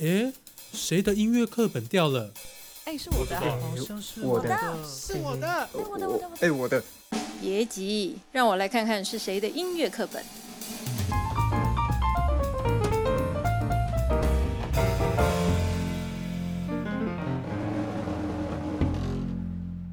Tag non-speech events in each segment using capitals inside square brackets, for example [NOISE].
诶，谁的音乐课本掉了？哎，是我的，好像是我的是我的。哎，我的，我的，我的。哎，我的。别急，让我来看看是谁的音乐课本。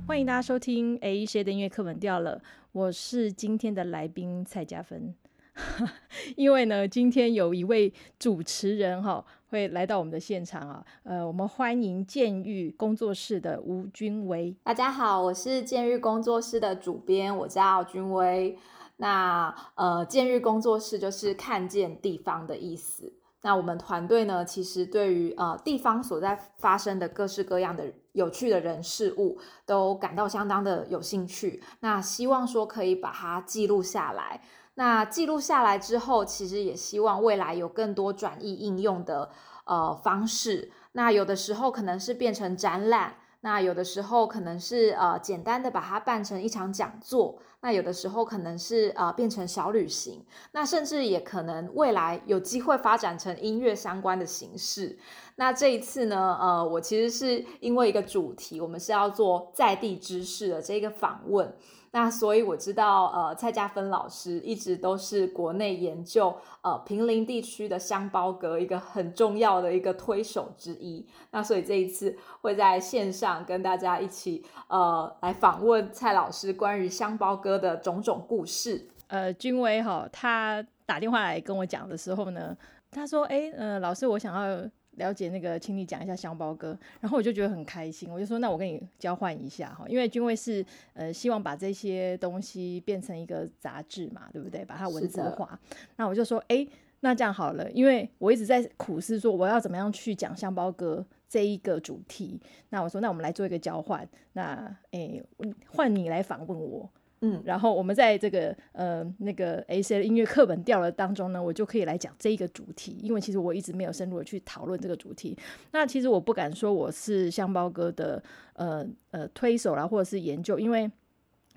欢迎大家收听。哎，谁的音乐课本掉了？我是今天的来宾蔡嘉芬。[LAUGHS] 因为呢，今天有一位主持人哈会来到我们的现场啊，呃，我们欢迎监狱工作室的吴君威。大家好，我是监狱工作室的主编，我叫君威。那呃，监狱工作室就是看见地方的意思。那我们团队呢，其实对于呃地方所在发生的各式各样的有趣的人事物，都感到相当的有兴趣。那希望说可以把它记录下来。那记录下来之后，其实也希望未来有更多转译应用的呃方式。那有的时候可能是变成展览，那有的时候可能是呃简单的把它办成一场讲座，那有的时候可能是呃变成小旅行，那甚至也可能未来有机会发展成音乐相关的形式。那这一次呢，呃，我其实是因为一个主题，我们是要做在地知识的这个访问。那所以我知道，呃，蔡家芬老师一直都是国内研究呃平林地区的香包歌一个很重要的一个推手之一。那所以这一次会在线上跟大家一起呃来访问蔡老师关于香包哥的种种故事。呃，君威哈，他打电话来跟我讲的时候呢，他说：“哎，呃，老师，我想要。”了解那个，请你讲一下香包哥，然后我就觉得很开心，我就说那我跟你交换一下哈，因为君威是呃希望把这些东西变成一个杂志嘛，对不对？把它文字化，那我就说哎，那这样好了，因为我一直在苦思说我要怎么样去讲香包哥这一个主题，那我说那我们来做一个交换，那哎换你来访问我。嗯，然后我们在这个呃那个 A C 音乐课本掉了当中呢，我就可以来讲这一个主题，因为其实我一直没有深入的去讨论这个主题。那其实我不敢说我是香包哥的呃呃推手啦，或者是研究，因为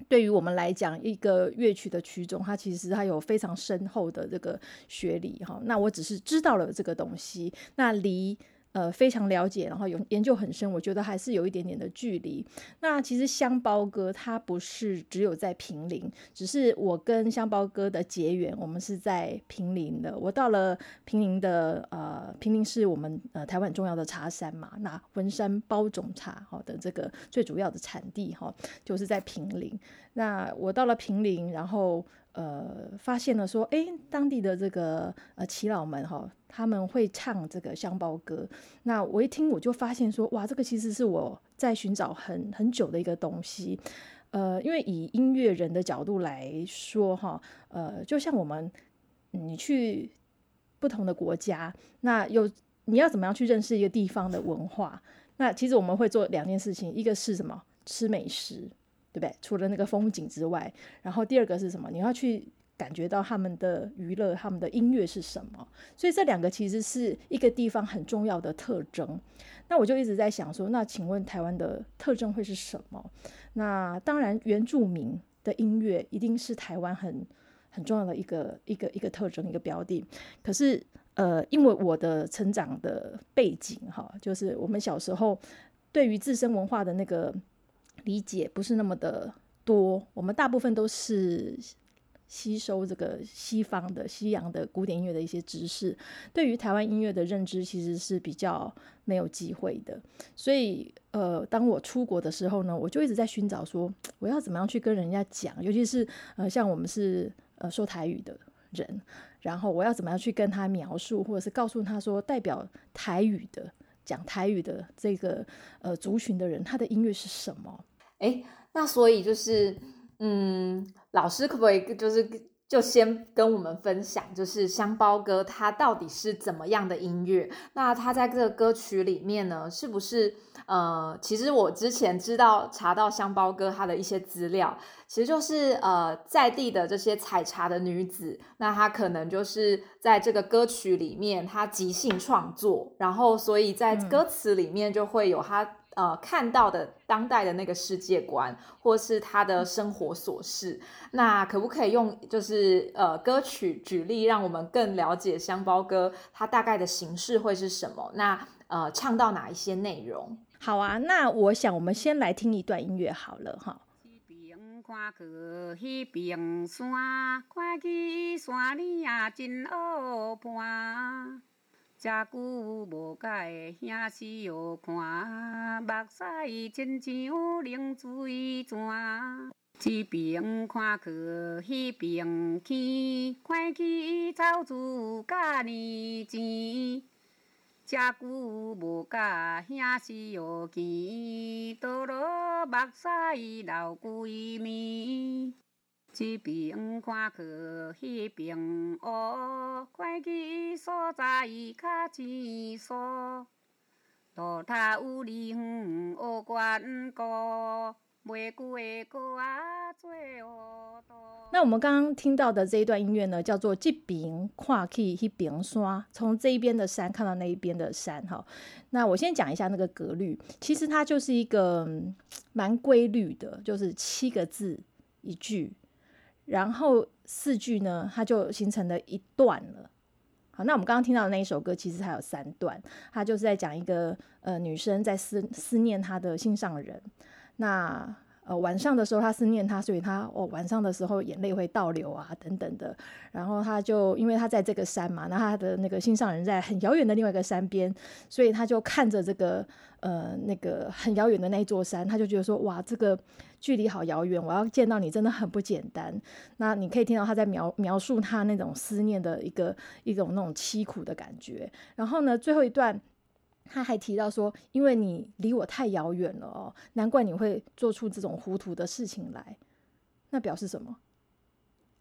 对于我们来讲，一个乐曲的曲种，它其实它有非常深厚的这个学理哈。那我只是知道了这个东西，那离。呃，非常了解，然后有研究很深，我觉得还是有一点点的距离。那其实香包哥他不是只有在平林，只是我跟香包哥的结缘，我们是在平林的。我到了平林的呃，平林是我们呃台湾重要的茶山嘛，那文山包种茶好的这个最主要的产地哈，就是在平林。那我到了平林，然后。呃，发现了说，哎，当地的这个呃耆老们哈，他们会唱这个香包歌。那我一听，我就发现说，哇，这个其实是我在寻找很很久的一个东西。呃，因为以音乐人的角度来说哈，呃，就像我们你去不同的国家，那有你要怎么样去认识一个地方的文化？那其实我们会做两件事情，一个是什么？吃美食。对不对？除了那个风景之外，然后第二个是什么？你要去感觉到他们的娱乐，他们的音乐是什么？所以这两个其实是一个地方很重要的特征。那我就一直在想说，那请问台湾的特征会是什么？那当然，原住民的音乐一定是台湾很很重要的一个一个一个特征，一个标的。可是，呃，因为我的成长的背景，哈，就是我们小时候对于自身文化的那个。理解不是那么的多，我们大部分都是吸收这个西方的西洋的古典音乐的一些知识，对于台湾音乐的认知其实是比较没有机会的。所以，呃，当我出国的时候呢，我就一直在寻找说，我要怎么样去跟人家讲，尤其是呃，像我们是呃说台语的人，然后我要怎么样去跟他描述，或者是告诉他说，代表台语的讲台语的这个呃族群的人，他的音乐是什么？哎，那所以就是，嗯，老师可不可以就是就先跟我们分享，就是香包歌它到底是怎么样的音乐？那它在这个歌曲里面呢，是不是呃，其实我之前知道查到香包歌它的一些资料，其实就是呃在地的这些采茶的女子，那她可能就是在这个歌曲里面她即兴创作，然后所以在歌词里面就会有她。呃看到的当代的那个世界观，或是他的生活琐事。那可不可以用就是呃歌曲举例，让我们更了解香包歌它大概的形式会是什么？那呃唱到哪一些内容？好啊，那我想我们先来听一段音乐好了哈。看去迄边山，看去山里啊真好伴。遮久无甲的兄弟看，目屎亲像冷水泉。这边看去迄边去，看去草子甲年钱。遮久无甲兄弟哦见，倒落目屎流规面。这边看去迄边学，去所在较清楚。路头有离远学关顾，袂久的歌啊做学徒。那我们刚刚听到的这一段音乐呢，叫做“这边跨去一边山”，从这一边的山看到那一边的山哈。那我先讲一下那个格律，其实它就是一个蛮规律的，就是七个字一句，然后四句呢，它就形成了一段了。那我们刚刚听到的那一首歌，其实还有三段，它就是在讲一个呃女生在思思念她的心上人，那。呃，晚上的时候他思念他，所以他哦，晚上的时候眼泪会倒流啊，等等的。然后他就因为他在这个山嘛，那他的那个心上人在很遥远的另外一个山边，所以他就看着这个呃那个很遥远的那一座山，他就觉得说哇，这个距离好遥远，我要见到你真的很不简单。那你可以听到他在描描述他那种思念的一个一种那种凄苦的感觉。然后呢，最后一段。他还提到说，因为你离我太遥远了哦，难怪你会做出这种糊涂的事情来。那表示什么？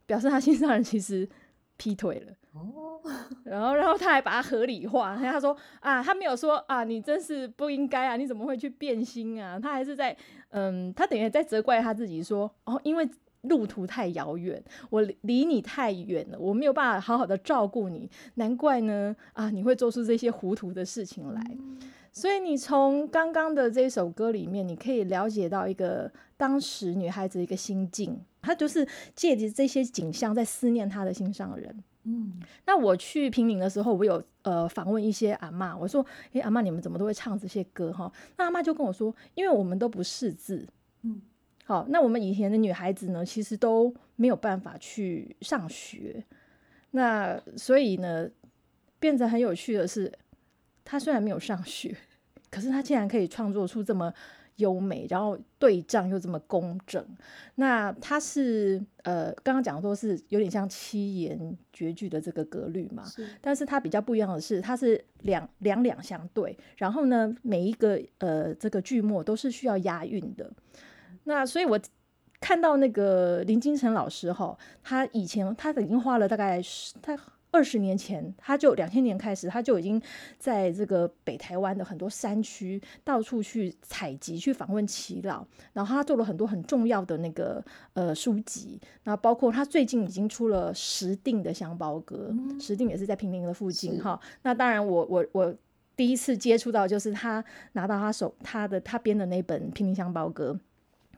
表示他心上人其实劈腿了哦。然后，然后他还把它合理化，他说啊，他没有说啊，你真是不应该啊，你怎么会去变心啊？他还是在嗯，他等于在责怪他自己说哦，因为。路途太遥远，我离你太远了，我没有办法好好的照顾你，难怪呢啊，你会做出这些糊涂的事情来。所以你从刚刚的这首歌里面，你可以了解到一个当时女孩子一个心境，她就是借着这些景象在思念她的心上人。嗯，那我去平陵的时候，我有呃访问一些阿妈，我说：“哎，阿妈，你们怎么都会唱这些歌哈？”那阿妈就跟我说：“因为我们都不识字。”嗯。好，那我们以前的女孩子呢，其实都没有办法去上学，那所以呢，变得很有趣的是，她虽然没有上学，[LAUGHS] 可是她竟然可以创作出这么优美，然后对仗又这么工整。那她是呃，刚刚讲的都是有点像七言绝句的这个格律嘛，但是它比较不一样的是，它是两两两相对，然后呢，每一个呃这个句末都是需要押韵的。那所以，我看到那个林金城老师哈，他以前他已经花了大概他二十年前，他就两千年开始，他就已经在这个北台湾的很多山区到处去采集、去访问耆老，然后他做了很多很重要的那个呃书籍，那包括他最近已经出了十定的香包歌，十定也是在平陵的附近哈。那当然，我我我第一次接触到就是他拿到他手他的他编的那本平陵香包歌。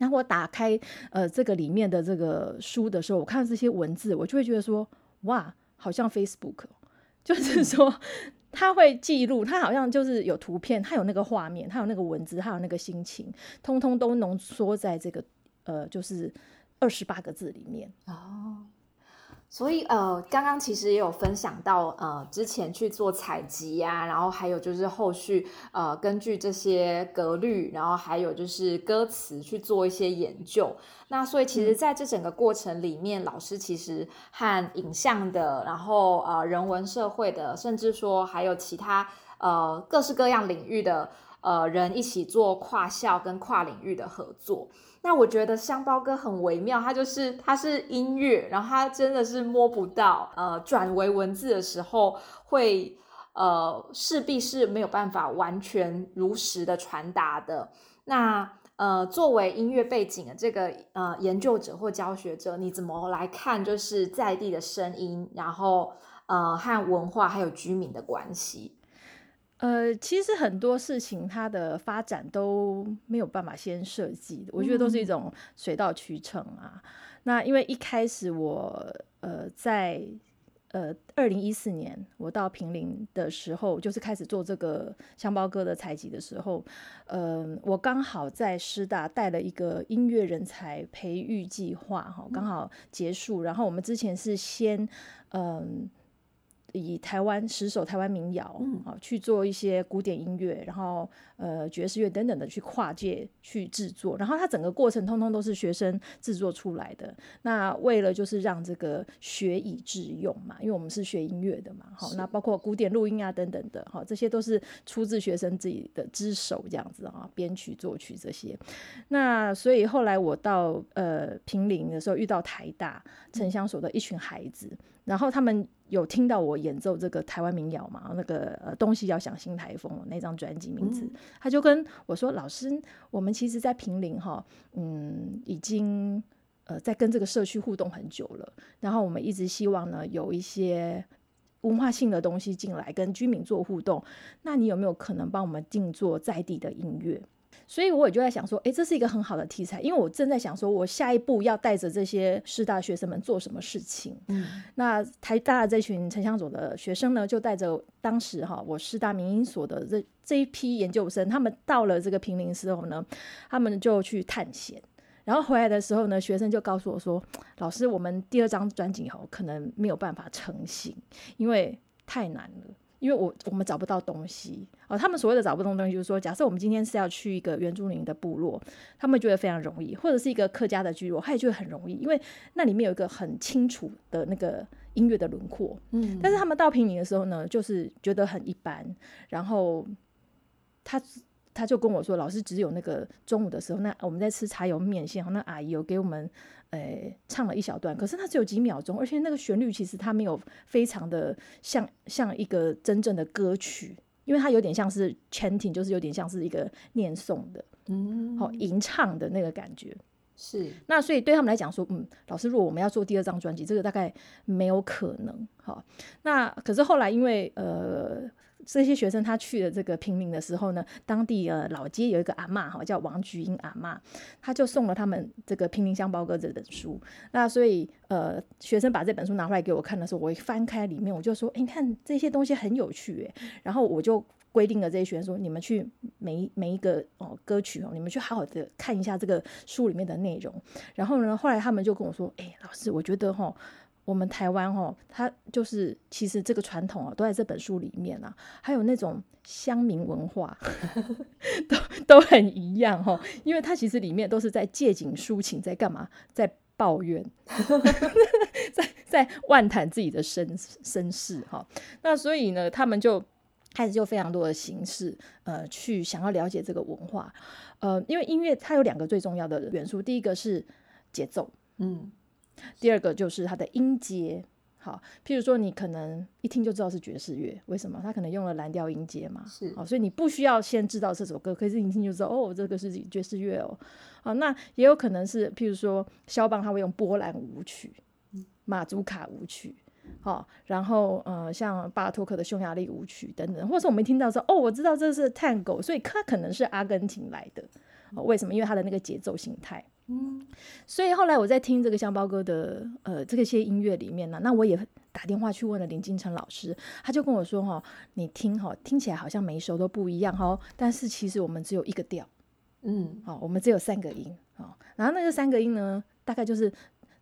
然后我打开呃这个里面的这个书的时候，我看到这些文字，我就会觉得说，哇，好像 Facebook，就是说他会记录，他好像就是有图片，他有那个画面，他有那个文字，他有那个心情，通通都浓缩在这个呃就是二十八个字里面。哦。所以呃，刚刚其实也有分享到呃，之前去做采集呀，然后还有就是后续呃，根据这些格律，然后还有就是歌词去做一些研究。那所以其实在这整个过程里面，老师其实和影像的，然后呃，人文社会的，甚至说还有其他呃各式各样领域的呃人一起做跨校跟跨领域的合作。那我觉得香包哥很微妙，它就是它是音乐，然后它真的是摸不到，呃，转为文字的时候会，呃，势必是没有办法完全如实的传达的。那呃，作为音乐背景的这个呃研究者或教学者，你怎么来看就是在地的声音，然后呃和文化还有居民的关系？呃，其实很多事情它的发展都没有办法先设计的，我觉得都是一种水到渠成啊。那因为一开始我呃在呃二零一四年我到平陵的时候，就是开始做这个香包哥的采集的时候，呃，我刚好在师大带了一个音乐人才培育计划哈，刚好结束。然后我们之前是先嗯。以台湾十首台湾民谣啊去做一些古典音乐，然后呃爵士乐等等的去跨界去制作，然后它整个过程通通都是学生制作出来的。那为了就是让这个学以致用嘛，因为我们是学音乐的嘛，好，那包括古典录音啊等等的，好，这些都是出自学生自己的之手这样子啊，编曲作曲这些。那所以后来我到呃平陵的时候，遇到台大城乡所的一群孩子。然后他们有听到我演奏这个台湾民谣嘛？那个呃，东西要响新台风那张专辑名字，他就跟我说：“老师，我们其实，在平林哈，嗯，已经呃在跟这个社区互动很久了。然后我们一直希望呢，有一些文化性的东西进来跟居民做互动。那你有没有可能帮我们定做在地的音乐？”所以我也就在想说，哎，这是一个很好的题材，因为我正在想说，我下一步要带着这些师大学生们做什么事情。嗯，那台大这群城乡所的学生呢，就带着当时哈我师大民营所的这这一批研究生，他们到了这个平林时候呢，他们就去探险，然后回来的时候呢，学生就告诉我说，老师，我们第二张专辑后可能没有办法成型，因为太难了。因为我我们找不到东西哦，他们所谓的找不到东西，就是说，假设我们今天是要去一个原住民的部落，他们觉得非常容易，或者是一个客家的聚落，他也觉得很容易，因为那里面有一个很清楚的那个音乐的轮廓。嗯，但是他们到平宁的时候呢，就是觉得很一般，然后他。他就跟我说：“老师只有那个中午的时候，那我们在吃茶油面线，那阿姨有给我们，诶唱了一小段，可是它只有几秒钟，而且那个旋律其实它没有非常的像像一个真正的歌曲，因为它有点像是 chanting，就是有点像是一个念诵的，嗯，好吟唱的那个感觉。是那所以对他们来讲说，嗯，老师，如果我们要做第二张专辑，这个大概没有可能。好，那可是后来因为呃。”这些学生他去了这个平民的时候呢，当地呃老街有一个阿妈哈，叫王菊英阿妈，他就送了他们这个《平民香包歌》这本书。那所以呃学生把这本书拿回来给我看的时候，我一翻开里面，我就说：“哎，你看这些东西很有趣哎。”然后我就规定了这些学生说：“你们去每一每一个哦歌曲哦，你们去好好的看一下这个书里面的内容。”然后呢，后来他们就跟我说：“哎，老师，我觉得哈。”我们台湾哦，它就是其实这个传统啊，都在这本书里面啊，还有那种乡民文化，[LAUGHS] 都都很一样哈，因为它其实里面都是在借景抒情，在干嘛，在抱怨，[LAUGHS] 在在万谈自己的身身世哈。那所以呢，他们就开始就非常多的形式，呃，去想要了解这个文化，呃，因为音乐它有两个最重要的元素，第一个是节奏，嗯。第二个就是它的音阶，好，譬如说你可能一听就知道是爵士乐，为什么？它可能用了蓝调音阶嘛，是，好，所以你不需要先知道这首歌，可是一听就知道，哦，这个是爵士乐哦，好，那也有可能是譬如说肖邦他会用波兰舞曲、马祖卡舞曲，好，然后呃像巴托克的匈牙利舞曲等等，或者我们听到说，哦，我知道这是探戈，所以它可能是阿根廷来的，为什么？因为它的那个节奏形态。嗯，所以后来我在听这个香包哥的呃这个些音乐里面呢，那我也打电话去问了林金城老师，他就跟我说哈，你听哈，听起来好像每一首都不一样哈，但是其实我们只有一个调，嗯，好，我们只有三个音，哦，然后那个三个音呢，大概就是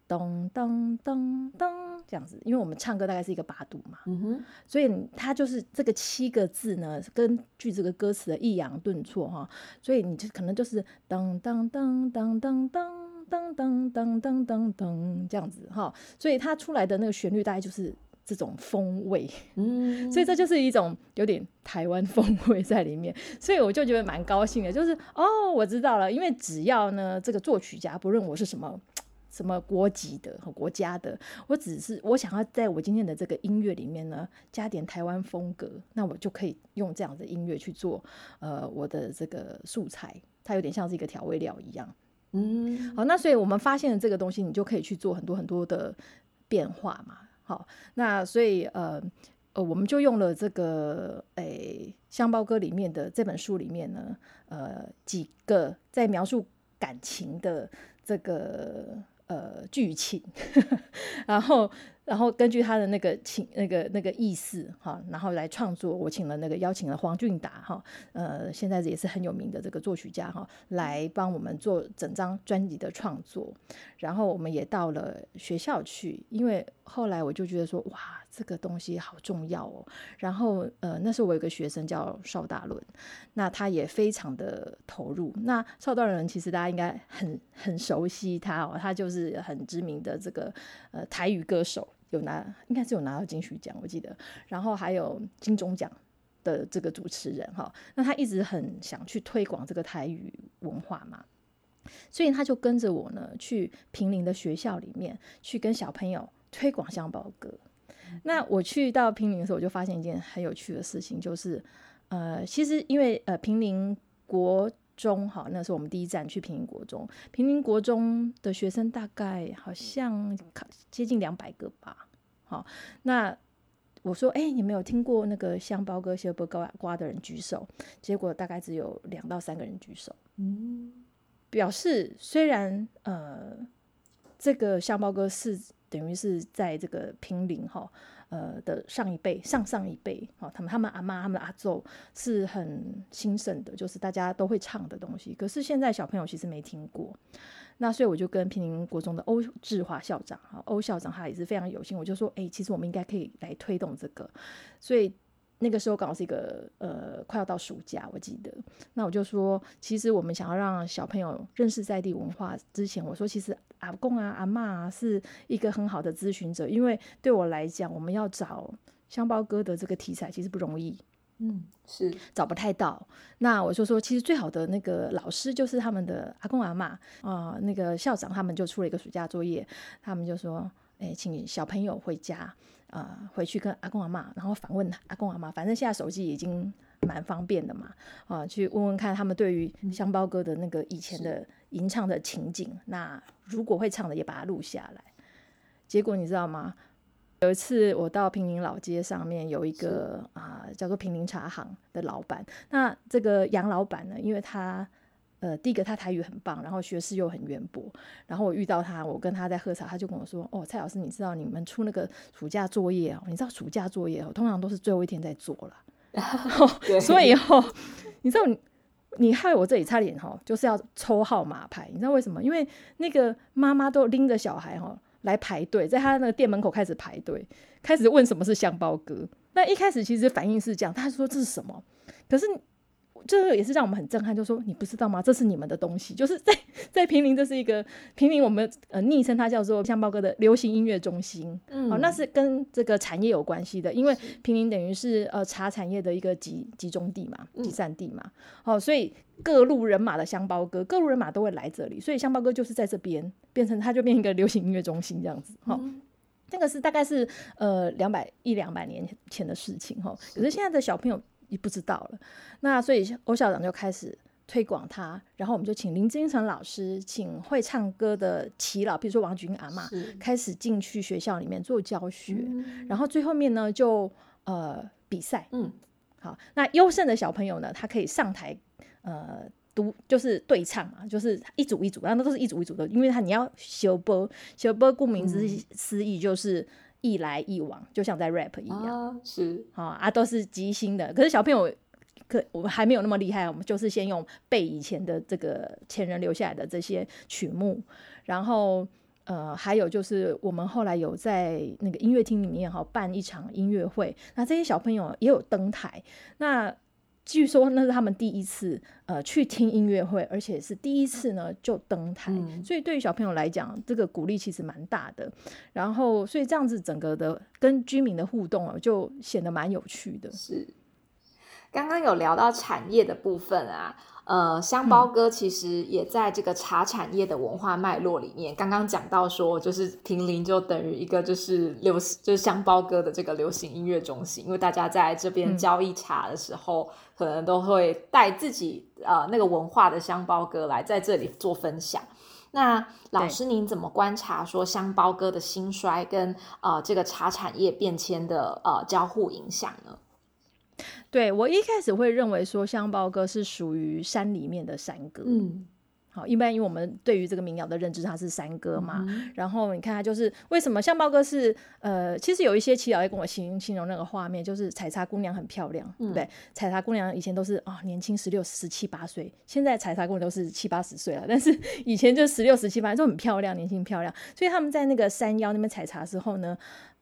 咚咚咚咚。这样子，因为我们唱歌大概是一个八度嘛，嗯哼，所以它就是这个七个字呢，根据这个歌词的抑扬顿挫哈，所以你就可能就是噔噔噔噔噔噔噔噔噔噔噔噔这样子哈，所以它出来的那个旋律大概就是这种风味，嗯，所以这就是一种有点台湾风味在里面，[LAUGHS] 所以我就觉得蛮高兴的，就是哦，我知道了，因为只要呢这个作曲家不论我是什么。什么国籍的和国家的，我只是我想要在我今天的这个音乐里面呢，加点台湾风格，那我就可以用这样的音乐去做，呃，我的这个素材，它有点像是一个调味料一样，嗯，好，那所以我们发现了这个东西，你就可以去做很多很多的变化嘛，好，那所以呃。呃，我们就用了这个诶《香包歌》里面的这本书里面呢，呃，几个在描述感情的这个呃剧情，[LAUGHS] 然后。然后根据他的那个情那个那个意思哈，然后来创作。我请了那个邀请了黄俊达哈，呃，现在也是很有名的这个作曲家哈，来帮我们做整张专辑的创作。然后我们也到了学校去，因为后来我就觉得说，哇，这个东西好重要哦。然后呃，那时候我有个学生叫邵大伦，那他也非常的投入。那邵大伦其实大家应该很很熟悉他哦，他就是很知名的这个呃台语歌手。有拿，应该是有拿到金曲奖，我记得。然后还有金钟奖的这个主持人哈，那他一直很想去推广这个台语文化嘛，所以他就跟着我呢去平林的学校里面去跟小朋友推广香宝歌。那我去到平林的时候，我就发现一件很有趣的事情，就是呃，其实因为呃平林国中哈，那是我们第一站去平林国中。平林国中的学生大概好像接近两百个吧。好，那我说，哎，你没有听过那个香包哥、小波瓜瓜的人举手？结果大概只有两到三个人举手。嗯，表示虽然呃，这个香包哥是等于是在这个平林哈。呃的上一辈、上上一辈，哦，他们他们阿妈、他们阿祖是很兴盛的，就是大家都会唱的东西。可是现在小朋友其实没听过，那所以我就跟平林国中的欧志华校长，哈，欧校长他也是非常有心，我就说，哎，其实我们应该可以来推动这个，所以。那个时候刚好是一个呃快要到暑假，我记得，那我就说，其实我们想要让小朋友认识在地文化之前，我说其实阿公啊阿妈啊是一个很好的咨询者，因为对我来讲，我们要找香包哥的这个题材其实不容易，嗯，是找不太到。那我就说，其实最好的那个老师就是他们的阿公阿妈啊，那个校长他们就出了一个暑假作业，他们就说，哎，请小朋友回家。啊，回去跟阿公阿妈，然后访问阿公阿妈，反正现在手机已经蛮方便的嘛，啊，去问问看他们对于香包哥的那个以前的吟唱的情景，那如果会唱的也把它录下来。结果你知道吗？有一次我到平林老街上面有一个啊叫做平林茶行的老板，那这个杨老板呢，因为他。呃，第一个他台语很棒，然后学识又很渊博。然后我遇到他，我跟他在喝茶，他就跟我说：“哦，蔡老师，你知道你们出那个暑假作业哦？你知道暑假作业哦，通常都是最后一天在做了。[LAUGHS] 所以哦，你知道你害我这里差点哈，就是要抽号码牌。你知道为什么？因为那个妈妈都拎着小孩哈来排队，在他那个店门口开始排队，开始问什么是香包哥。那一开始其实反应是这样，他说这是什么？可是。这个也是让我们很震撼，就说你不知道吗？这是你们的东西，就是 [LAUGHS] 在在平林，这是一个平林，我们呃昵称它叫做香包哥的流行音乐中心。嗯，哦，那是跟这个产业有关系的，因为平林等于是呃茶产业的一个集集中地嘛，集散地嘛。好，所以各路人马的香包哥，各路人马都会来这里，所以香包哥就是在这边变成，它就变一个流行音乐中心这样子。好，这个是大概是呃两百一两百年前的事情哈，可是现在的小朋友。也不知道了，那所以欧校长就开始推广他，然后我们就请林金城老师，请会唱歌的耆老，比如说王君阿妈，开始进去学校里面做教学，然后最后面呢就呃比赛，嗯，好，那优胜的小朋友呢，他可以上台呃读，就是对唱嘛，就是一组一组，然后都是一组一组的，因为他你要修波，修波顾名思义就是。一来一往，就像在 rap 一样，是啊啊，都是即兴的。可是小朋友，可我们还没有那么厉害，我们就是先用背以前的这个前人留下来的这些曲目，然后呃，还有就是我们后来有在那个音乐厅里面哈办一场音乐会，那这些小朋友也有登台，那。据说那是他们第一次呃去听音乐会，而且是第一次呢就登台，所以对于小朋友来讲，这个鼓励其实蛮大的。然后，所以这样子整个的跟居民的互动啊，就显得蛮有趣的。是，刚刚有聊到产业的部分啊。呃，香包哥其实也在这个茶产业的文化脉络里面。刚刚讲到说，就是平林就等于一个就是流就是香包哥的这个流行音乐中心，因为大家在这边交易茶的时候，可能都会带自己呃那个文化的香包哥来在这里做分享。那老师您怎么观察说香包哥的兴衰跟呃这个茶产业变迁的呃交互影响呢？对我一开始会认为说香包哥是属于山里面的山歌，嗯，好，一般因为我们对于这个民谣的认知，它是山歌嘛。嗯然后你看，它就是为什么香包歌是呃，其实有一些祈祷在跟我形形容那个画面，就是采茶姑娘很漂亮，对不对？采茶姑娘以前都是啊、年轻十六、十七八岁，现在采茶姑娘都是七八十岁了，但是 [LAUGHS] 以前就十六、十七八就很漂亮，年轻漂亮。所以他们在那个山腰那边采茶的时候呢，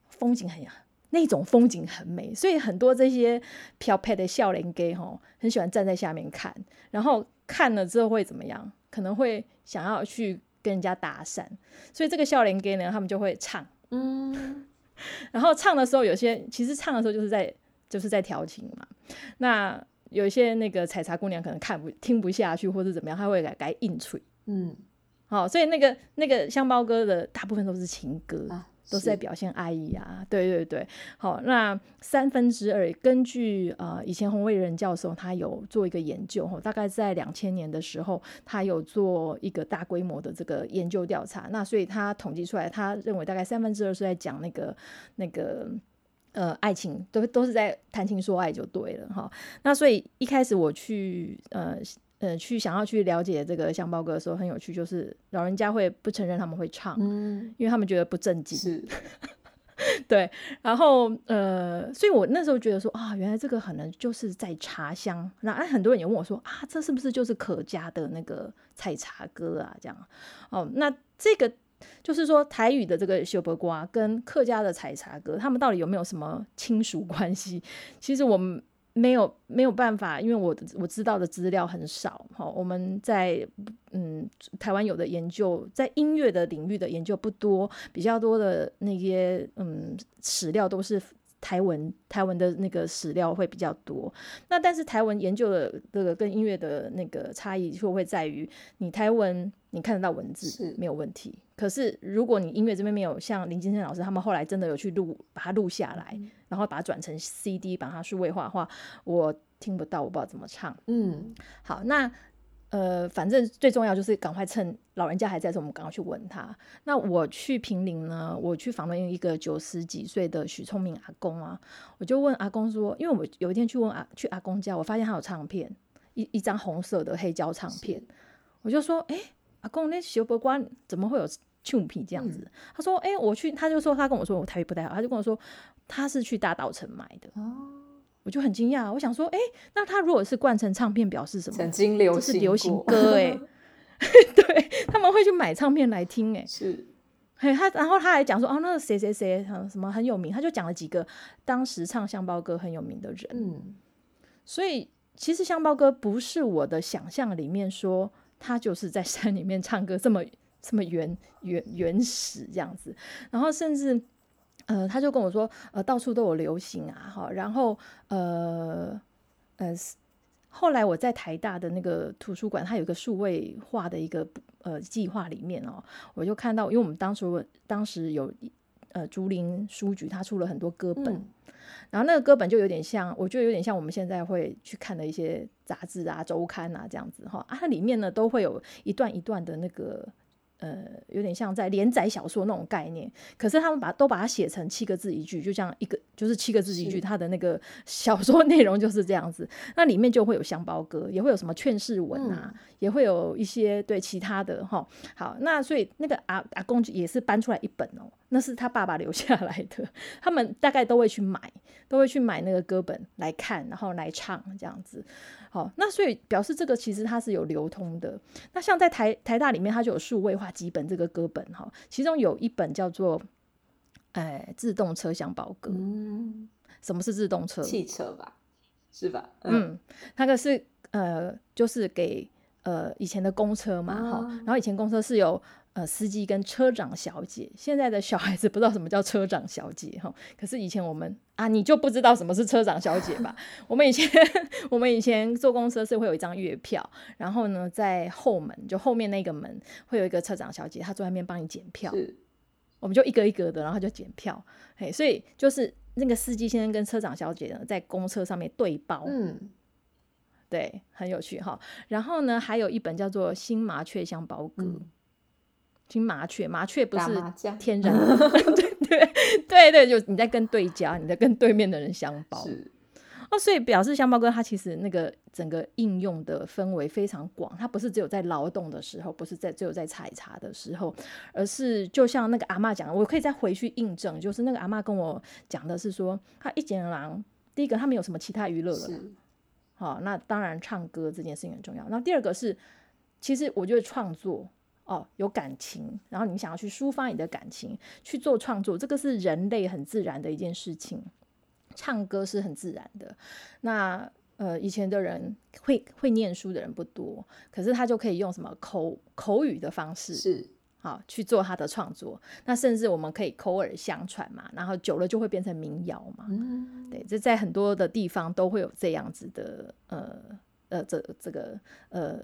风景很那种风景很美，所以很多这些漂配的笑脸 gay 吼，很喜欢站在下面看，然后看了之后会怎么样？可能会想要去跟人家搭讪，所以这个笑脸 gay 呢，他们就会唱，嗯 [LAUGHS] 然后唱的时候，有些其实唱的时候就是在就是在调情嘛。那有一些那个采茶姑娘可能看不听不下去，或者怎么样，她会改改硬吹。嗯好、所以那个那个香包哥的大部分都是情歌。啊，都是在表现爱意啊，对对对，好，那三分之二，根据呃以前洪卫仁教授他有做一个研究，吼，大概在两千年的时候，他有做一个大规模的这个研究调查，那所以他统计出来，他认为大概三分之二是在讲那个那个。呃，爱情都都是在谈情说爱就对了哈。那所以一开始我去呃呃去想要去了解这个香包歌的时候，很有趣，就是老人家会不承认他们会唱，嗯因为他们觉得不正经。是 [LAUGHS] 对，然后呃，所以我那时候觉得说啊，原来这个可能就是在茶香。那哎，很多人也问我说啊，这是不是就是可家的那个采茶歌啊？这样哦，那这个就是说台语的这个修伯瓜跟客家的采茶歌，他们到底有没有什么亲属关系？其实我们。没有没有办法，因为我我知道的资料很少。哈，我们在嗯台湾有的研究，在音乐的领域的研究不多，比较多的那些嗯史料都是台文台文的那个史料会比较多。那但是台文研究的这个跟音乐的那个差异就会在于，你台文你看得到文字是没有问题，可是如果你音乐这边没有像林金生老师他们后来真的有去录把它录下来，然后把它转成 CD，把它数位化的话，我听不到，我不知道怎么唱。嗯好，那呃，反正最重要就是赶快趁老人家还在的时，我们赶快去问他。那我去平陵呢，我去访问一个九十几岁的许聪明阿公啊，我就问阿公说，因为我有一天去问阿去阿公家，我发现他有唱片，一一张红色的黑胶唱片，我就说，哎、阿公那小伯官怎么会有？唱片这样子，他说：“哎、我去。”他就说他跟我说我台语不太好，他就跟我说他是去大稻城买的。哦，我就很惊讶，我想说，哎、那他如果是灌成唱片，表示什么？曾经流这是行流行过歌哎、[LAUGHS] 对他们会去买唱片来听哎、是嘿，他然后他还讲说，哦，那个谁谁谁，嗯什么很有名，他就讲了几个当时唱香包歌很有名的人，嗯所以其实香包歌不是我的想象里面说他就是在山里面唱歌这么这么原原原始这样子，然后甚至。呃，他就跟我说，呃，到处都有流行啊，哈，然后呃呃，后来我在台大的那个图书馆，它有一个数位化的一个呃计划里面哦，我就看到，因为我们当时当时有呃竹林书局，它出了很多歌本，嗯然后那个歌本就有点像，我觉得有点像我们现在会去看的一些杂志啊、周刊啊这样子哈，啊，它里面呢都会有一段一段的那个。呃，有点像在连载小说那种概念，可是他们把都把它写成七个字一句，就像一个就是七个字一句，是它的那个小说内容就是这样子。那里面就会有香包歌，也会有什么劝世文啊，也会有一些对其他的哈。好，那所以那个阿阿公也是搬出来一本哦，那是他爸爸留下来的，他们大概都会去买，都会去买那个歌本来看，然后来唱这样子。好，那所以表示这个其实它是有流通的。那像在台台大里面，它就有数位化几本这个歌本哈，其中有一本叫做。哎，自动车厢包歌，嗯，什么是自动车？汽车吧，是吧？嗯，那个是呃，就是给呃以前的公车嘛，哈、哦然后以前公车是有呃司机跟车长小姐，现在的小孩子不知道什么叫车长小姐哈，可是以前我们啊，你就不知道什么是车长小姐吧？我们以前 [LAUGHS] 我们以前坐公车是会有一张月票，然后呢，在后门就后面那个门会有一个车长小姐，她坐在那边帮你检票，是。我们就一个一个的，然后就检票，嘿，所以就是那个司机先生跟车长小姐呢，在公车上面对包，嗯。对，很有趣哈。然后呢，还有一本叫做《新麻雀香包歌》，嗯听麻雀，麻雀不是天 [LAUGHS] 然的，[LAUGHS] 对 [LAUGHS] 对对对，就你在跟对家，你在跟对面的人相包。是哦，所以表示香包哥他其实那个整个应用的氛围非常广，他不是只有在劳动的时候，不是在只有在采茶的时候，而是就像那个阿嬷讲的，我可以再回去印证，就是那个阿嬷跟我讲的是说，他一剪狼，第一个他没有什么其他娱乐了好、那当然唱歌这件事情很重要。那第二个是，其实我觉得创作哦有感情，然后你想要去抒发你的感情，去做创作，这个是人类很自然的一件事情。唱歌是很自然的。那呃，以前的人会会念书的人不多，可是他就可以用什么口口语的方式，是好去做他的创作。那甚至我们可以口耳相传嘛，然后久了就会变成民谣嘛。嗯对，这在很多的地方都会有这样子的呃呃这这个呃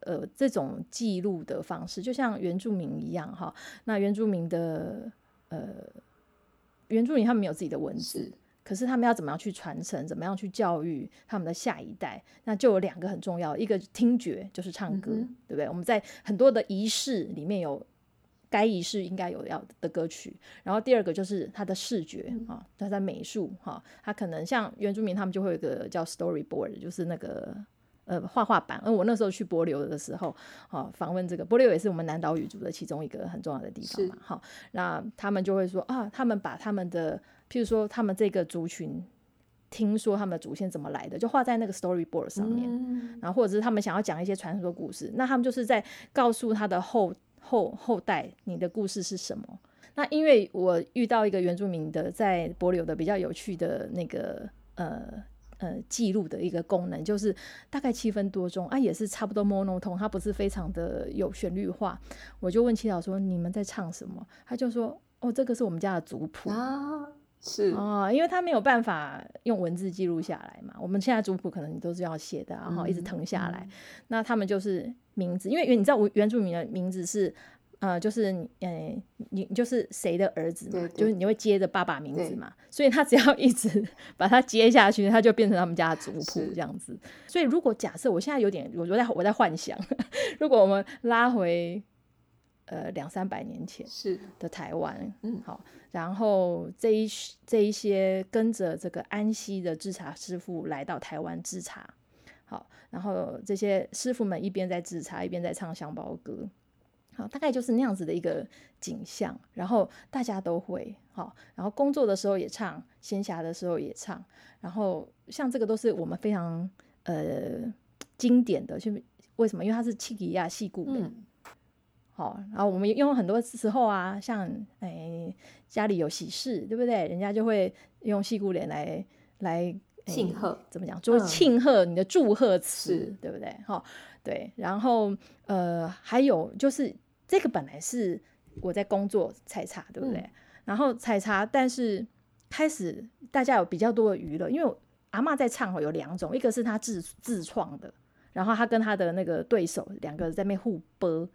呃这种记录的方式，就像原住民一样哈。那原住民的呃原住民他们没有自己的文字是，可是他们要怎么样去传承，怎么样去教育他们的下一代，那就有两个很重要，一个听觉就是唱歌，嗯对不对？我们在很多的仪式里面有该仪式应该有要的歌曲，然后第二个就是他的视觉啊，它在美术哈，他可能像原住民他们就会有一个叫 storyboard，就是那个。呃，画画板。而我那时候去柏流的时候，哦，访问这个柏流也是我们南岛语族的其中一个很重要的地方嘛。好，那他们就会说啊，他们把他们的，譬如说他们这个族群，听说他们的祖先怎么来的，就画在那个 storyboard 上面。嗯然后或者是他们想要讲一些传说故事，那他们就是在告诉他的后后后代你的故事是什么。那因为我遇到一个原住民的在柏流的比较有趣的那个呃呃记录的一个功能，就是大概七分多钟啊，也是差不多 monotone，它不是非常的有旋律化。我就问祈祷说你们在唱什么？他就说哦，这个是我们家的族谱。啊是哦，因为他没有办法用文字记录下来嘛。我们现在族谱可能你都是要写的、啊，然后一直誊下来。那他们就是名字，因为你知道我原住民的名字是。呃，就是你，呃，你你就是谁的儿子嘛，对对就是你会接着爸爸名字嘛，所以他只要一直 [LAUGHS] 把他接下去，他就变成他们家的族谱这样子。所以如果假设我现在有点，我我在我在幻想，[LAUGHS] 如果我们拉回呃两三百年前，是。的台湾，嗯好，然后这一这一些跟着这个安溪的制茶师傅来到台湾制茶，好，然后这些师傅们一边在制茶，一边在唱香包歌，好，大概就是那样子的一个景象，然后大家都会好，然后工作的时候也唱，闲暇的时候也唱，然后像这个都是我们非常呃经典的，就为什么？因为它是七吉亚戏骨的。嗯好，然后我们用很多时候啊，像哎家里有喜事，对不对？人家就会用戏骨脸来来哎庆贺怎么讲？就是嗯庆贺你的祝贺词，是对不对？哈，对。然后呃，还有就是这个本来是我在工作采茶，对不对？嗯然后采茶，但是开始大家有比较多的娱乐，因为阿嬷在唱吼，有两种，一个是她自自创的。然后她跟她的那个对手两个在那边互播，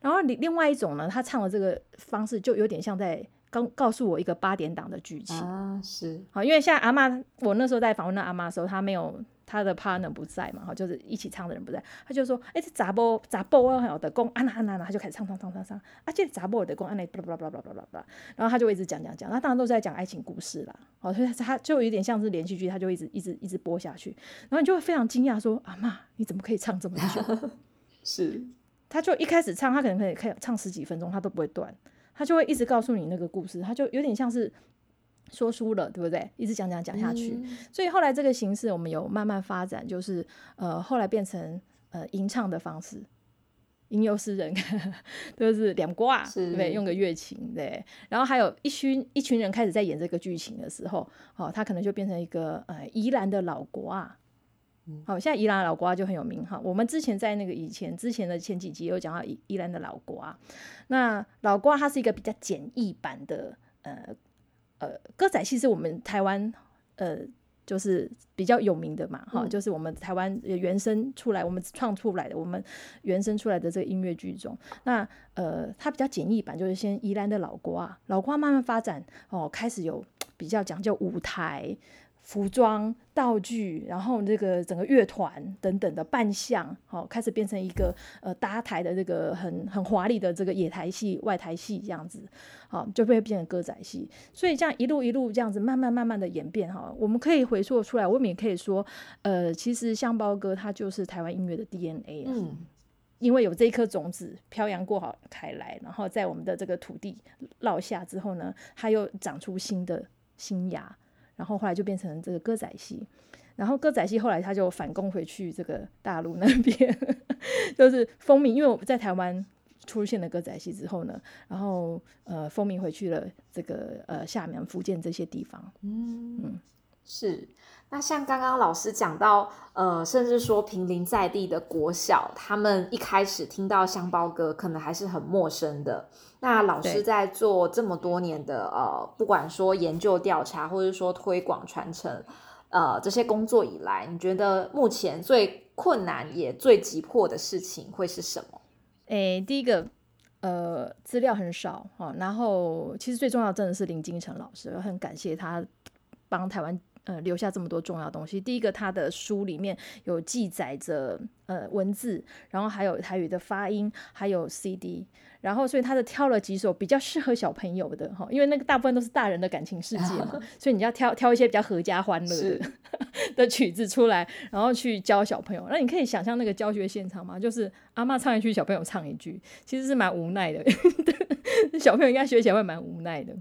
然后另另外一种呢，她唱的这个方式就有点像在告告诉我一个八点档的剧情。啊是好，因为现在阿妈，我那时候在访问那阿妈的时候，她没有她的 partner 不在嘛，哈，就是一起唱的人不在，她就说，哎、这杂波杂波啊，的公安娜安娜，她就开始唱唱唱唱唱，啊，这杂波的公安娜，巴拉巴拉巴拉巴拉巴拉，然后她就一直讲讲讲，那当然都是在讲爱情故事啦，好，所以她就有点像是连续剧，她就一直一直一直播下去，然后你就会非常惊讶说，阿妈你怎么可以唱这么久？[LAUGHS] 是她就一开始唱，她可能可以可以唱十几分钟，她都不会断，他就会一直告诉你那个故事，他就有点像是说书了，对不对？一直讲讲讲下去。嗯所以后来这个形式我们有慢慢发展，就是呃后来变成呃吟唱的方式。吟游诗人 [LAUGHS] 就是两挂，是对不对？用个乐琴，对。然后还有一群一群人开始在演这个剧情的时候，哦，他可能就变成一个呃宜兰的老国啊，好，现在宜兰老瓜就很有名哈。我们之前在那个以前之前的前几集有讲到宜宜兰的老瓜，那老瓜它是一个比较简易版的呃呃歌仔戏，是我们台湾呃就是比较有名的嘛哈，嗯就是我们台湾原生出来，我们创出来的，我们原生出来的这个音乐剧种。那呃，它比较简易版，就是先宜兰的老瓜，老瓜慢慢发展哦，开始有比较讲究舞台。服装、道具，然后这个整个乐团等等的扮相，好、开始变成一个呃搭台的这个很很华丽的这个野台戏、外台戏这样子，好、就会变成歌仔戏。所以这样一路一路这样子慢慢慢慢的演变哈，我们可以回溯出来，我们也可以说，呃，其实香包哥他就是台湾音乐的 DNA 啊。嗯因为有这一颗种子漂洋过海开来，然后在我们的这个土地落下之后呢，它又长出新的新芽，然后后来就变成这个歌仔戏。然后歌仔戏后来他就反攻回去这个大陆那边，[LAUGHS] 就是风靡，因为我在台湾出现了歌仔戏之后呢，然后呃风靡回去了这个呃厦门、福建这些地方。嗯，是。那像刚刚老师讲到，呃，甚至说平林在地的国小，他们一开始听到香包歌，可能还是很陌生的。那老师在做这么多年的呃，不管说研究调查，或者说推广传承，呃，这些工作以来，你觉得目前最困难也最急迫的事情会是什么？诶，第一个，呃，资料很少哈、然后其实最重要真的是林金城老师，我很感谢他帮台湾呃留下这么多重要东西。第一个，他的书里面有记载着呃文字，然后还有台语的发音，还有 CD。然后，所以他的挑了几首比较适合小朋友的哈，因为那个大部分都是大人的感情世界嘛，[LAUGHS] 所以你要挑挑一些比较合家欢乐的 [LAUGHS] 的曲子出来，然后去教小朋友。那你可以想象那个教学现场吗？就是阿嬷唱一句，小朋友唱一句，其实是蛮无奈的。[LAUGHS] 小朋友应该学起来会蛮无奈的。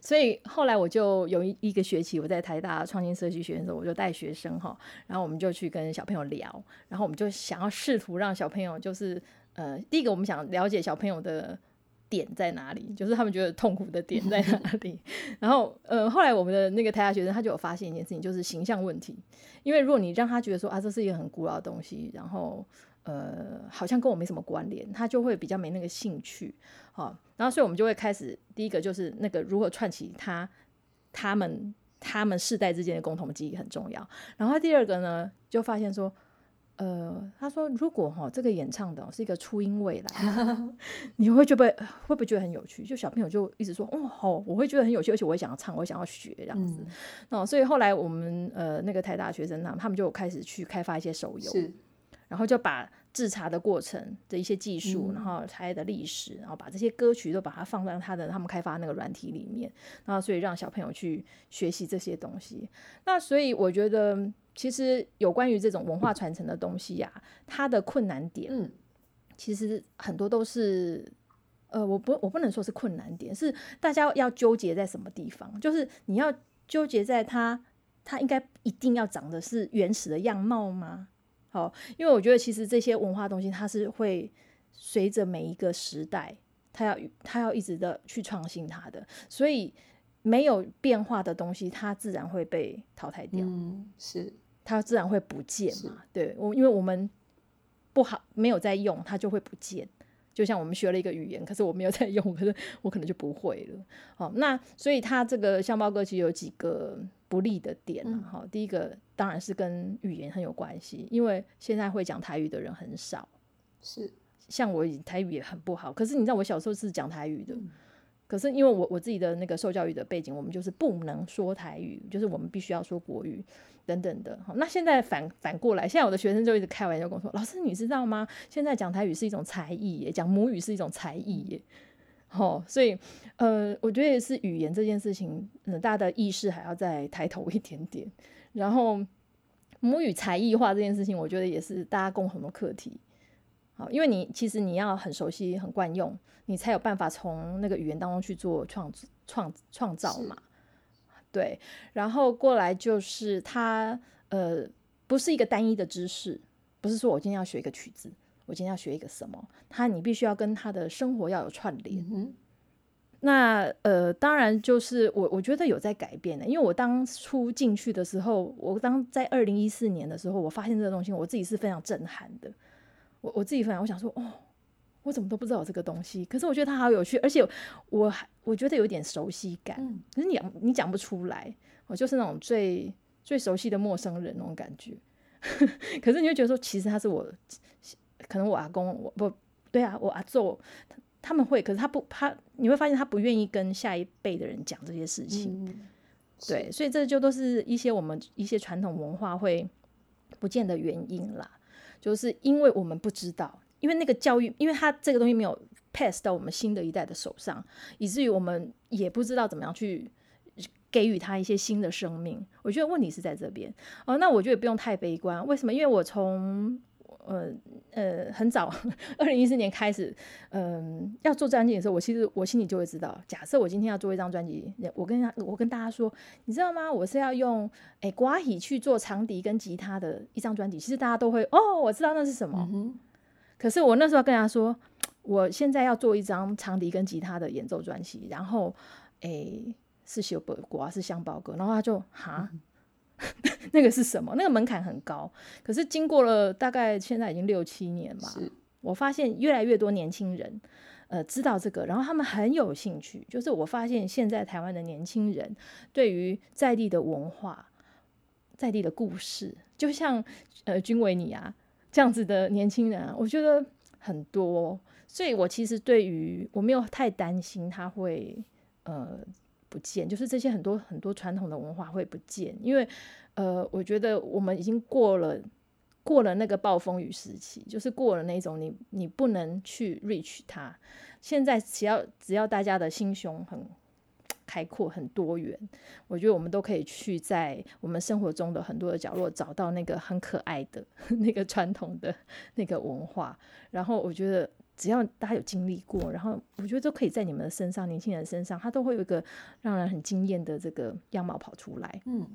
所以后来我就有一一个学期，我在台大创新设计学院的时候，我就带学生哈，然后我们就去跟小朋友聊，然后我们就想要试图让小朋友就是呃，第一个我们想了解小朋友的点在哪里，就是他们觉得痛苦的点在哪里。[LAUGHS] 然后呃，后来我们的那个台大学生他就有发现一件事情，就是形象问题。因为如果你让他觉得说啊，这是一个很古老的东西，然后呃，好像跟我没什么关联，他就会比较没那个兴趣。好、然后所以我们就会开始第一个就是那个如何串起他他们他们世代之间的共同记忆很重要。然后第二个呢，就发现说。呃，他说，如果哈、这个演唱的哦是一个初音未来，[LAUGHS] 你会觉得会不会觉得很有趣？就小朋友就一直说，哦，好，我会觉得很有趣，而且我也想要唱，我也想要学这样子。嗯，哦，所以后来我们呃那个台大学生他们他们就开始去开发一些手游，是然后就把制茶的过程的一些技术，嗯然后茶叶的历史，然后把这些歌曲都把它放在他的他们开发那个软体里面，然后所以让小朋友去学习这些东西。那所以我觉得，其实有关于这种文化传承的东西呀、它的困难点，嗯其实很多都是。呃，我不，我不能说是困难点，是大家要纠结在什么地方，就是你要纠结在它，它应该一定要长的是原始的样貌吗？好，因为我觉得其实这些文化东西，它是会随着每一个时代，它要它要一直的去创新它的，所以没有变化的东西，它自然会被淘汰掉，嗯是它自然会不见嘛。对我，因为我们不好没有在用，它就会不见。就像我们学了一个语言，可是我没有在用，可是我可能就不会了。好，那所以它这个香包歌其实有几个不利的点啊。好、第一个当然是跟语言很有关系，因为现在会讲台语的人很少，是像我台语也很不好。可是你知道，我小时候是讲台语的，可是因为我我自己的那个受教育的背景，我们就是不能说台语，就是我们必须要说国语等等的。好，那现在反反过来，现在我的学生就一直开玩笑跟我说：“老师，你知道吗？现在讲台语是一种才艺耶，讲母语是一种才艺耶。”哦，所以呃，我觉得也是语言这件事情，嗯，大家的意识还要再抬头一点点。然后母语才艺化这件事情，我觉得也是大家共同的课题。好，因为你其实你要很熟悉、很惯用，你才有办法从那个语言当中去做创创创造嘛。对，然后过来就是它呃，不是一个单一的知识，不是说我今天要学一个曲子，我今天要学一个什么，他你必须要跟他的生活要有串联。嗯那呃，当然就是我我觉得有在改变的，因为我当初进去的时候，我当在二零一四年的时候，我发现这个东西，我自己是非常震撼的。我我自己非常，我想说，哦，我怎么都不知道有这个东西，可是我觉得它好有趣，而且我还我觉得有点熟悉感，嗯可是你你讲不出来，我就是那种最最熟悉的陌生人那种感觉。[LAUGHS] 可是你会觉得说，其实他是我，可能我阿公，我不对啊，我阿祖他们会，可是他不，他你会发现他不愿意跟下一辈的人讲这些事情。嗯对，所以这就都是一些我们一些传统文化会不见的原因啦，就是因为我们不知道，因为那个教育，因为他这个东西没有 pass 到我们新的一代的手上，以至于我们也不知道怎么样去给予他一些新的生命。我觉得问题是在这边哦，那我觉得不用太悲观，为什么？因为我从呃呃，很早，二零一四年开始，嗯，要做专辑的时候，我其实我心里就会知道，假设我今天要做一张专辑，我跟他，我跟大家说，你知道吗？我是要用哎瓜喜去做长笛跟吉他的一张专辑，其实大家都会哦，我知道那是什么。可是我那时候跟他说，我现在要做一张长笛跟吉他的演奏专辑，然后哎是修本瓜是香包哥，然后他就哈。[LAUGHS] 那个是什么？那个门槛很高。可是经过了大概现在已经六七年吧，我发现越来越多年轻人呃知道这个，然后他们很有兴趣。就是我发现现在台湾的年轻人对于在地的文化、在地的故事，就像呃君伟你啊这样子的年轻人，啊，我觉得很多。所以我其实对于我没有太担心他会呃。不见，就是这些很多很多传统的文化会不见，因为，呃，我觉得我们已经过了过了那个暴风雨时期，就是过了那种你你不能去 reach 它。现在只要只要大家的心胸很开阔、很多元，我觉得我们都可以去在我们生活中的很多的角落找到那个很可爱的 [LAUGHS] 那个传统的 [LAUGHS] 那个文化。然后我觉得。只要大家有经历过，然后我觉得都可以在你们的身上，年轻人身上，他都会有一个让人很惊艳的这个样貌跑出来。嗯。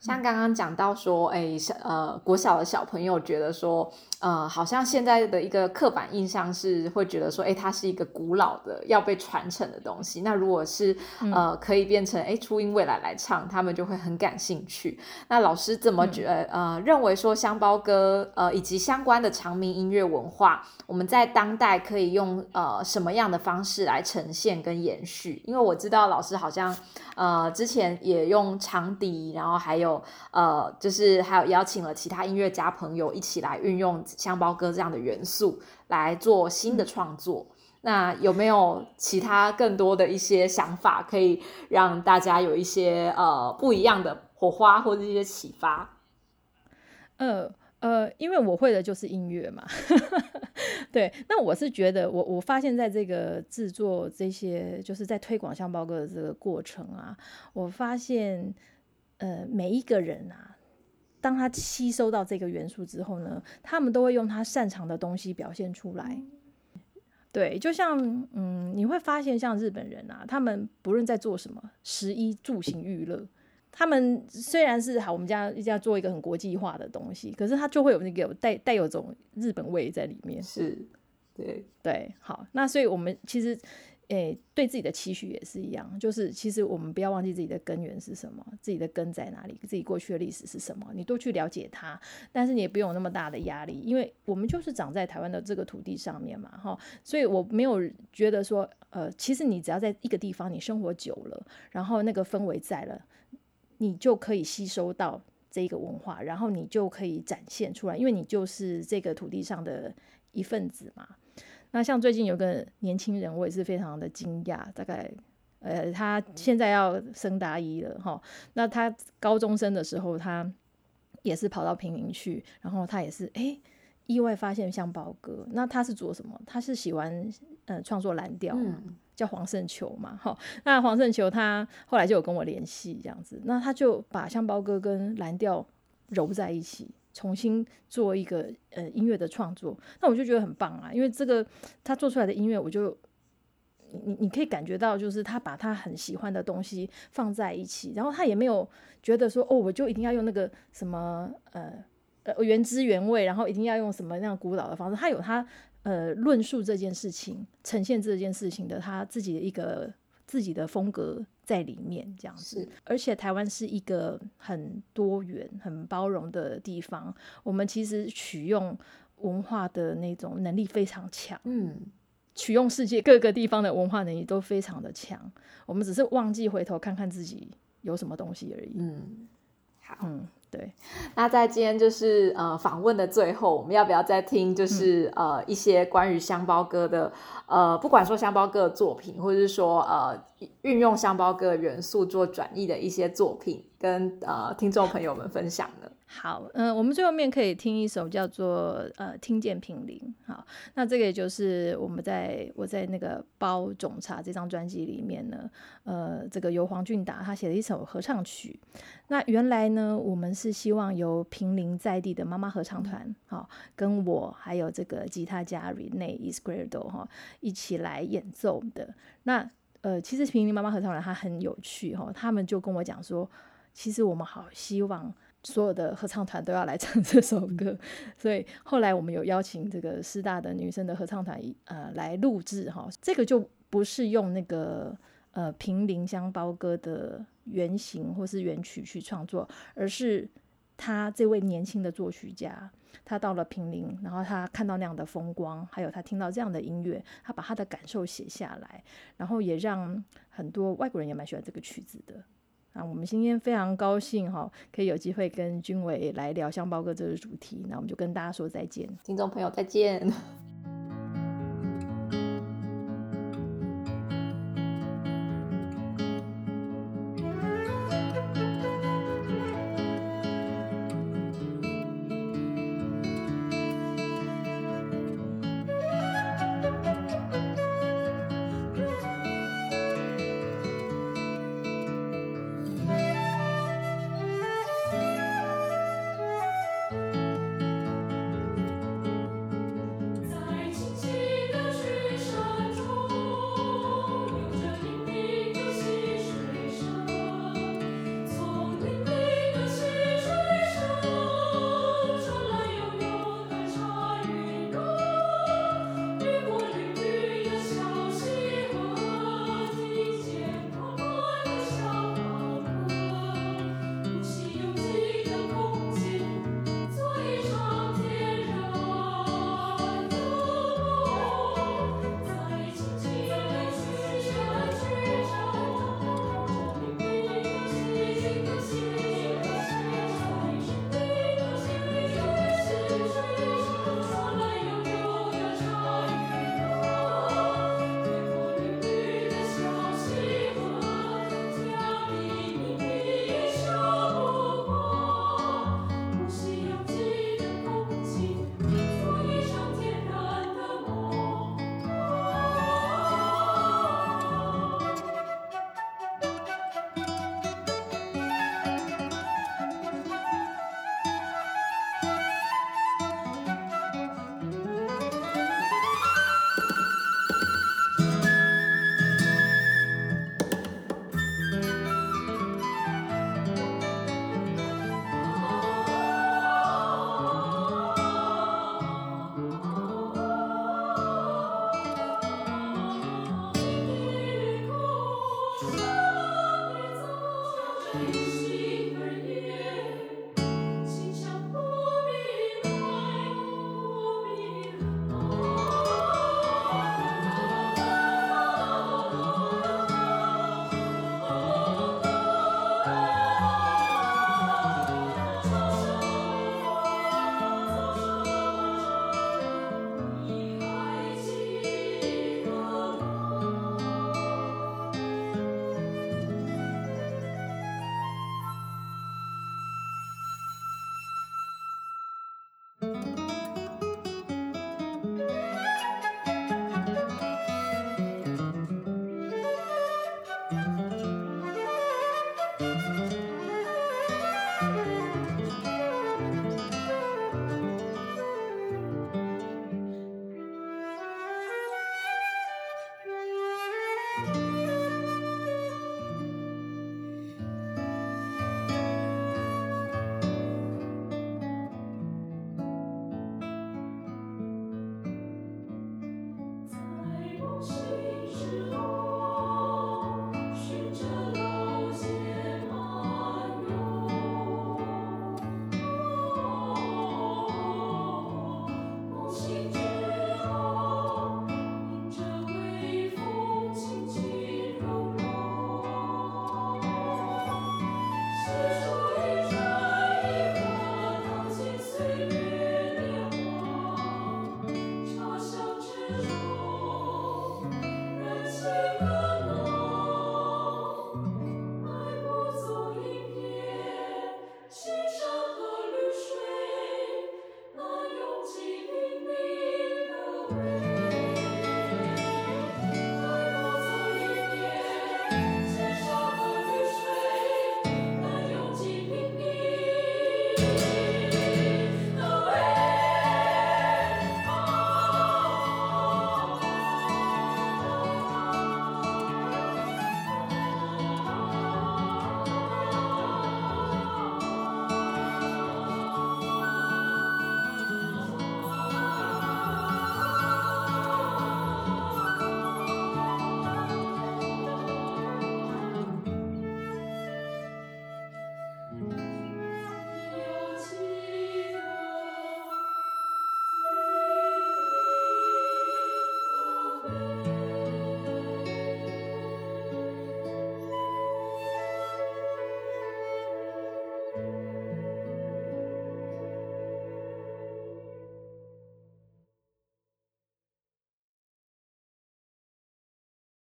像刚刚讲到说，哎，小呃国小的小朋友觉得说，呃，好像现在的一个刻板印象是会觉得说，哎，它是一个古老的要被传承的东西。那如果是呃可以变成哎初音未来来唱，他们就会很感兴趣。那老师怎么觉得呃认为说香包歌呃以及相关的长鸣音乐文化，我们在当代可以用呃什么样的方式来呈现跟延续？因为我知道老师好像呃之前也用长笛，然后还有。有呃，就是还有邀请了其他音乐家朋友一起来运用香包歌这样的元素来做新的创作。那有没有其他更多的一些想法，可以让大家有一些呃不一样的火花或者一些启发？呃呃，因为我会的就是音乐嘛。[LAUGHS] 对，那我是觉得，我我发现在这个制作这些，就是在推广香包歌的这个过程啊，我发现。呃，每一个人啊，当他吸收到这个元素之后呢，他们都会用他擅长的东西表现出来。对，就像嗯，你会发现像日本人啊，他们不论在做什么，食衣住行娱乐，他们虽然是好，我们家一家做一个很国际化的东西，可是他就会有那个带带有种日本味在里面。是，对对，好，那所以我们其实。诶，对自己的期许也是一样，就是其实我们不要忘记自己的根源是什么，自己的根在哪里，自己过去的历史是什么，你多去了解它。但是你也不用那么大的压力，因为我们就是长在台湾的这个土地上面嘛，哈。所以我没有觉得说，呃，其实你只要在一个地方你生活久了，然后那个氛围在了，你就可以吸收到这个文化，然后你就可以展现出来，因为你就是这个土地上的一份子嘛。那像最近有个年轻人，我也是非常的惊讶。大概，呃，他现在要升大一了哈。那他高中生的时候，他也是跑到平林去，然后他也是哎，意外发现像宝哥。那他是做什么？他是喜欢呃创作蓝调，叫黄胜球嘛哈。那黄胜球他后来就有跟我联系这样子，那他就把香包哥跟蓝调揉在一起。重新做一个呃音乐的创作，那我就觉得很棒啊，因为这个他做出来的音乐，我就你你可以感觉到，就是他把他很喜欢的东西放在一起，然后他也没有觉得说哦，我就一定要用那个什么呃呃原汁原味，然后一定要用什么那样古老的方式，他有他呃论述这件事情、呈现这件事情的他自己的一个自己的风格。在里面这样子，而且台湾是一个很多元、很包容的地方。我们其实取用文化的那种能力非常强，嗯，取用世界各个地方的文化能力都非常的强。我们只是忘记回头看看自己有什么东西而已。嗯，好，嗯，对，那在今天就是呃访问的最后，我们要不要再听就是、呃一些关于香包哥的呃，不管说香包哥的作品，或者是说呃运用香包哥的元素做转译的一些作品，跟呃听众朋友们分享呢？好，嗯、我们最后面可以听一首叫做呃《听见平林》。好，那这个也就是我们在我在那个包种茶这张专辑里面呢，呃，这个由黄俊达他写了一首合唱曲。那原来呢，我们是希望由平林在地的妈妈合唱团，好、跟我还有这个吉他家 Rene Isquerdo 哈一起来演奏的。那呃，其实平林妈妈合唱团它很有趣哈、他们就跟我讲说，其实我们好希望。所有的合唱团都要来唱这首歌，[LAUGHS] 所以后来我们有邀请这个师大的女生的合唱团，呃，来录制哈。这个就不是用那个呃平林香包歌的原型或是原曲去创作，而是他这位年轻的作曲家，他到了平林，然后他看到那样的风光，还有他听到这样的音乐，他把他的感受写下来，然后也让很多外国人也蛮喜欢这个曲子的。那，我们今天非常高兴哈，可以有机会跟君伟来聊香包哥这个主题，那我们就跟大家说再见。听众朋友再见。